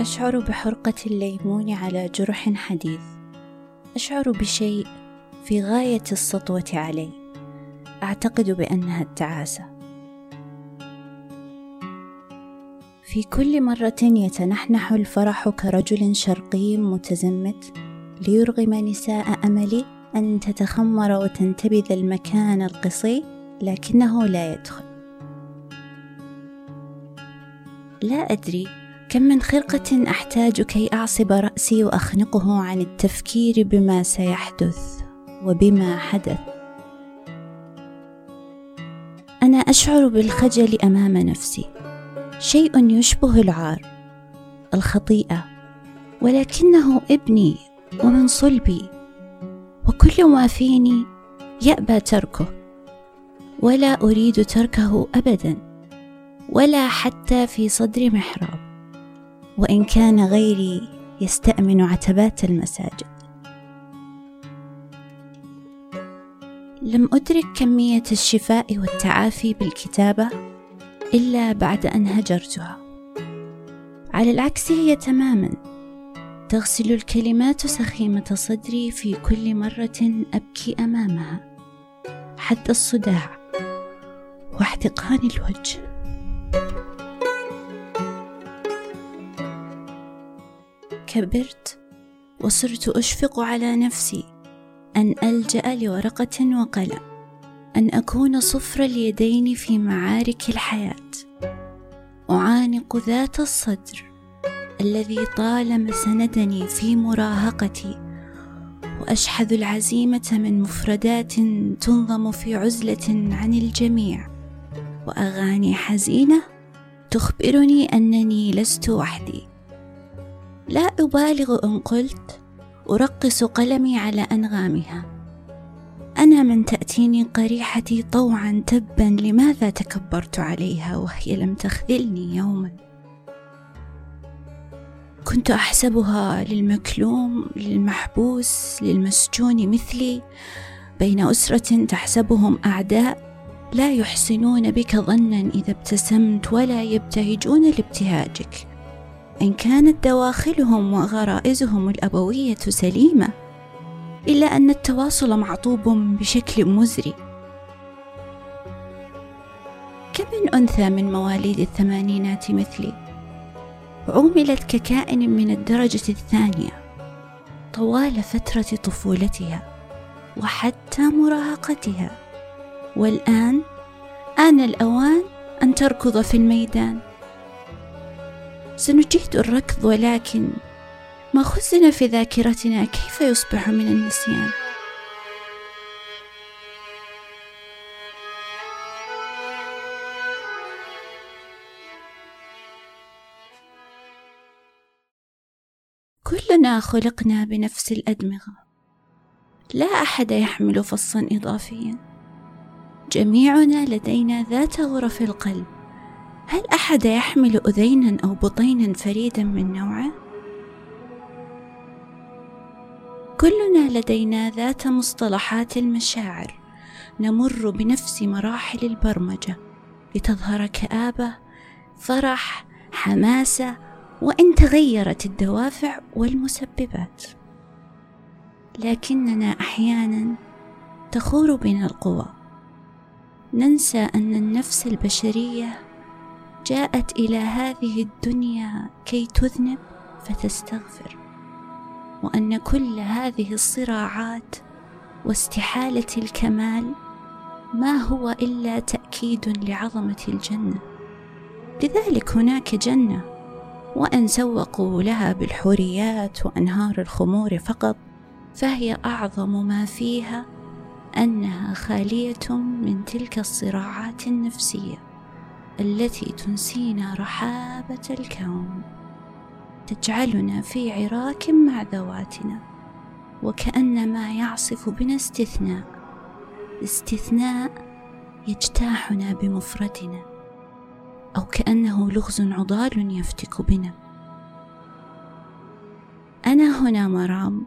أشعر بحرقة الليمون على جرح حديث أشعر بشيء في غاية السطوة علي. أعتقد بأنها التعاسة. في كل مرة يتنحنح الفرح كرجل شرقي متزمت ليرغم نساء أملي أن تتخمر وتنتبذ المكان القصي لكنه لا يدخل. لا أدري كم من خرقة أحتاج كي أعصب رأسي وأخنقه عن التفكير بما سيحدث وبما حدث. أنا أشعر بالخجل أمام نفسي. شيء يشبه العار الخطيئة ولكنه ابني ومن صلبي وكل ما فيني يأبى تركه. ولا أريد تركه أبدا ولا حتى في صدر محراب. وإن كان غيري يستأمن عتبات المساجد. لم أدرك كمية الشفاء والتعافي بالكتابة إلا بعد أن هجرتها. على العكس هي تماما. تغسل الكلمات سخيمة صدري في كل مرة أبكي أمامها. حتى الصداع واحتقان الوجه. كبرت وصرت أشفق على نفسي أن ألجأ لورقة وقلم أن أكون صفر اليدين في معارك الحياة. أعانق ذات الصدر الذي طالما سندني في مراهقتي وأشحذ العزيمة من مفردات تنظم في عزلة عن الجميع. وأغاني حزينة تخبرني أنني لست وحدي. لا أبالغ إن قلت أرقص قلمي على أنغامها. أنا من تأتيني قريحتي طوعا تبا لماذا تكبرت عليها وهي لم تخذلني يوما؟ كنت أحسبها للمكلوم للمحبوس للمسجون مثلي. بين أسرة تحسبهم أعداء لا يحسنون بك ظنا إذا ابتسمت ولا يبتهجون لابتهاجك. إن كانت دواخلهم وغرائزهم الأبوية سليمة إلا أن التواصل معطوب بشكل مزري. كم من أنثى من مواليد الثمانينات مثلي. عوملت ككائن من الدرجة الثانية طوال فترة طفولتها وحتى مراهقتها. والآن آن الأوان أن تركض في الميدان. سنجيد الركض ولكن ما خزن في ذاكرتنا كيف يصبح من النسيان؟ كلنا خلقنا بنفس الأدمغة. لا أحد يحمل فصا اضافيا. جميعنا لدينا ذات غرف القلب. هل أحد يحمل أذينا أو بطينا فريدا من نوعه؟ كلنا لدينا ذات مصطلحات المشاعر نمر بنفس مراحل البرمجة لتظهر كآبة، فرح، حماسة، وإن تغيرت الدوافع والمسببات. لكننا أحيانا تخور بنا القوى، ننسى أن النفس البشرية جاءت إلى هذه الدنيا كي تذنب فتستغفر وأن كل هذه الصراعات واستحالة الكمال ما هو إلا تأكيد لعظمة الجنة. لذلك هناك جنة وإن سوقوا لها بالحوريات وأنهار الخمور فقط فهي أعظم ما فيها أنها خالية من تلك الصراعات النفسية. التي تنسينا رحابة الكون. تجعلنا في عراك مع ذواتنا وكأن ما يعصف بنا استثناء. استثناء يجتاحنا بمفردنا أو كأنه لغز عضال يفتك بنا. أنا هنا مرام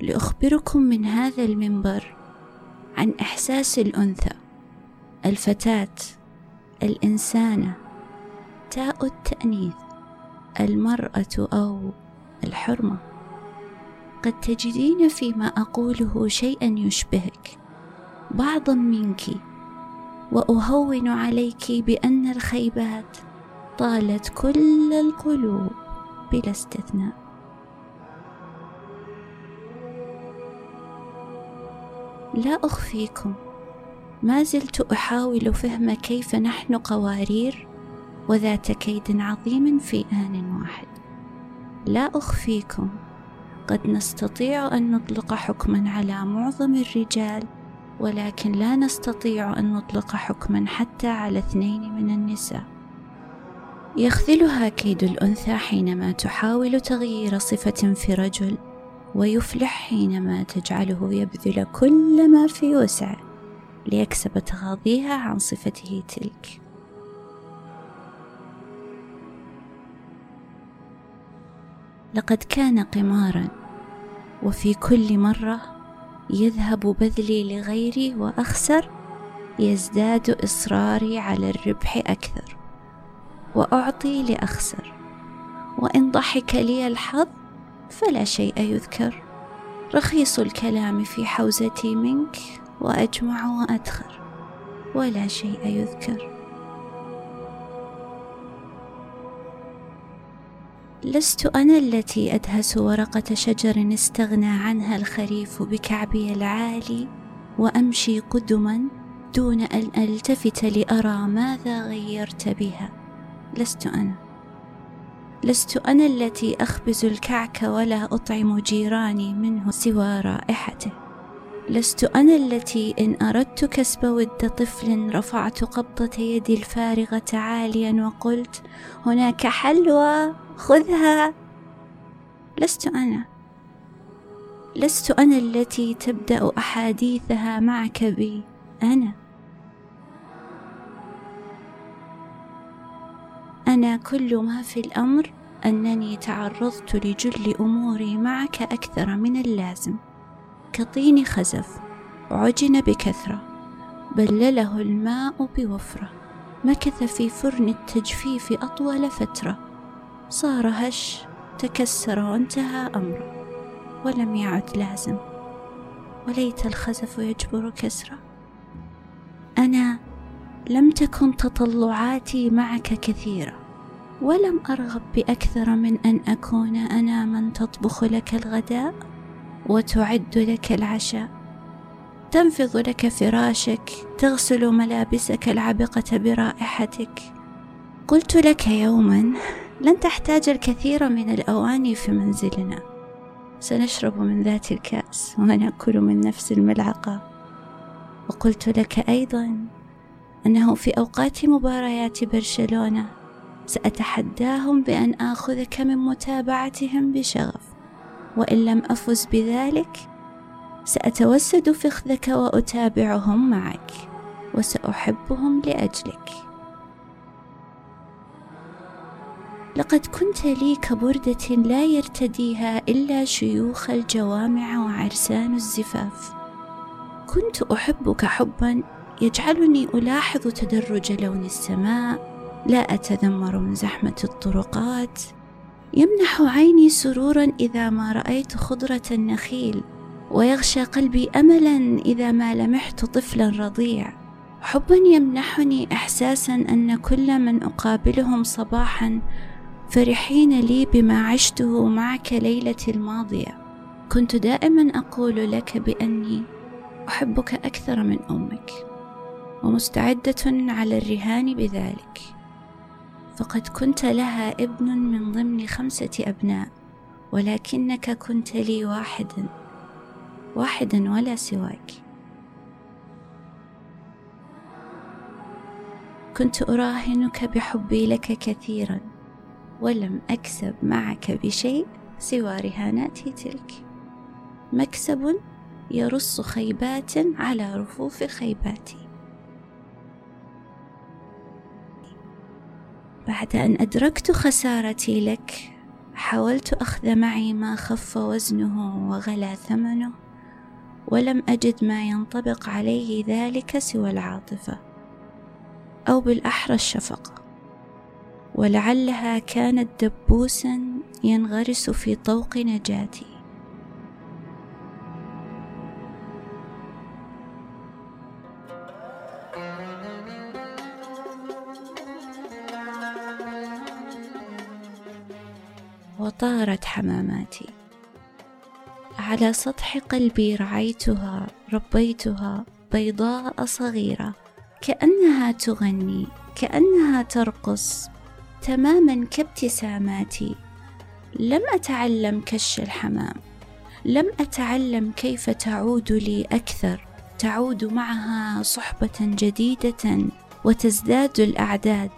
لأخبركم من هذا المنبر عن إحساس الأنثى الفتاة الإنسانة. تاء التأنيث. المرأة أو الحرمة. قد تجدين فيما أقوله شيئا يشبهك. بعضا منك. وأهون عليك بأن الخيبات طالت كل القلوب بلا استثناء. لا أخفيكم. ما زلت أحاول فهم كيف نحن قوارير وذات كيد عظيم في آن واحد. لا أخفيكم. قد نستطيع أن نطلق حكما على معظم الرجال ولكن لا نستطيع أن نطلق حكما حتى على اثنين من النساء. يخذلها كيد الأنثى حينما تحاول تغيير صفة في رجل ويفلح حينما تجعله يبذل كل ما في وسعه. ليكسب تغاضيها عن صفته تلك. لقد كان قمارا وفي كل مرة يذهب بذلي لغيري وأخسر يزداد إصراري على الربح أكثر وأعطي لأخسر وإن ضحك لي الحظ فلا شيء يذكر. رخيص الكلام في حوزتي منك. وأجمع وأدخر ولا شيء يذكر. لست أنا التي أدهس ورقة شجر استغنى عنها الخريف بكعبي العالي وأمشي قدما دون أن ألتفت لأرى ماذا غيرت بها. لست أنا. لست أنا التي أخبز الكعك ولا أطعم جيراني منه سوى رائحته. لست أنا التي إن أردت كسب ود طفل رفعت قبضة يدي الفارغة عاليا وقلت هناك حلوى خذها. لست أنا. لست أنا التي تبدأ أحاديثها معك بي. أنا. أنا كل ما في الأمر أنني تعرضت لجل أموري معك أكثر من اللازم. كطين خزف. عجن بكثرة. بلله الماء بوفرة. مكث في فرن التجفيف أطول فترة. صار هش تكسر وانتهى امره ولم يعد لازم. وليت الخزف يجبر كسرة. أنا لم تكن تطلعاتي معك كثيرة. ولم أرغب بأكثر من أن أكون أنا من تطبخ لك الغداء. وتعد لك العشاء. تنفض لك فراشك. تغسل ملابسك العبقه برائحتك. قلت لك يوما لن تحتاج الكثير من الاواني في منزلنا. سنشرب من ذات الكأس ونأكل من نفس الملعقة. وقلت لك أيضا أنه في أوقات مباريات برشلونة سأتحداهم بأن آخذك من متابعتهم بشغف. وإن لم أفز بذلك سأتوسد فخذك وأتابعهم معك وسأحبهم لأجلك. لقد كنت لي كبردة لا يرتديها إلا شيوخ الجوامع وعرسان الزفاف. كنت أحبك حبا يجعلني ألاحظ تدرج لون السماء لا أتذمر من زحمة الطرقات يمنح عيني سرورا إذا ما رأيت خضرة النخيل ويغشى قلبي أملا إذا ما لمحت طفلا رضيع. حبا يمنحني إحساسا أن كل من أقابلهم صباحا فرحين لي بما عشته معك ليلتي الماضية. كنت دائما أقول لك بأني أحبك أكثر من أمك ومستعدة على الرهان بذلك. فقد كنت لها ابن من ضمن خمسة أبناء ولكنك كنت لي واحدا واحدا ولا سواك. كنت أراهنك بحبي لك كثيرا ولم أكسب معك بشيء سوى رهاناتي تلك. مكسب يرص خيبات على رفوف خيباتي. بعد أن أدركت خسارتي لك حاولت أخذ معي ما خف وزنه وغلا ثمنه ولم أجد ما ينطبق عليه ذلك سوى العاطفة أو بالأحرى الشفقة. ولعلها كانت دبوسا ينغرس في طوق نجاتي. وطارت حماماتي. على سطح قلبي رعيتها ربيتها بيضاء صغيرة. كأنها تغني كأنها ترقص. تماما كابتساماتي. لم أتعلم كش الحمام. لم أتعلم كيف تعود لي أكثر. تعود معها صحبة جديدة وتزداد الأعداد.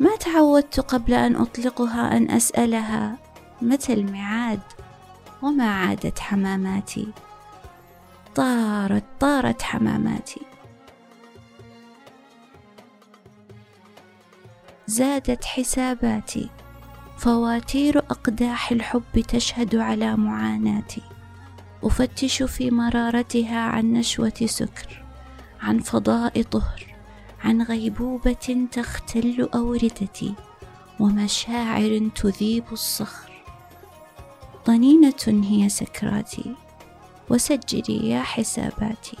ما تعودت قبل أن أطلقها أن أسألها؟ متى الميعاد وما عادت حماماتي؟ طارت طارت حماماتي. زادت حساباتي. فواتير أقداح الحب تشهد على معاناتي. أفتش في مرارتها عن نشوة سكر عن فضاء طهر عن غيبوبة تختل أوردتي. ومشاعر تذيب الصخر. طنينة هي سكراتي وسجلي يا حساباتي.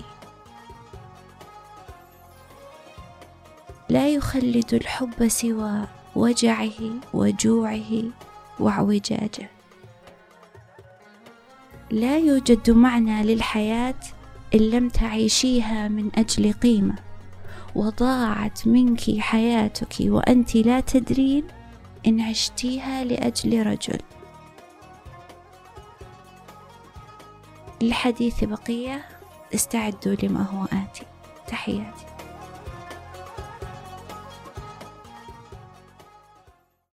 لا يخلد الحب سوى وجعه وجوعه واعوجاجه. لا يوجد معنى للحياة إن لم تعيشيها من أجل قيمة. وضاعت منك حياتك وأنت لا تدرين إن عشتيها لأجل رجل. للحديث بقية استعدوا لما هو آتي. تحياتي.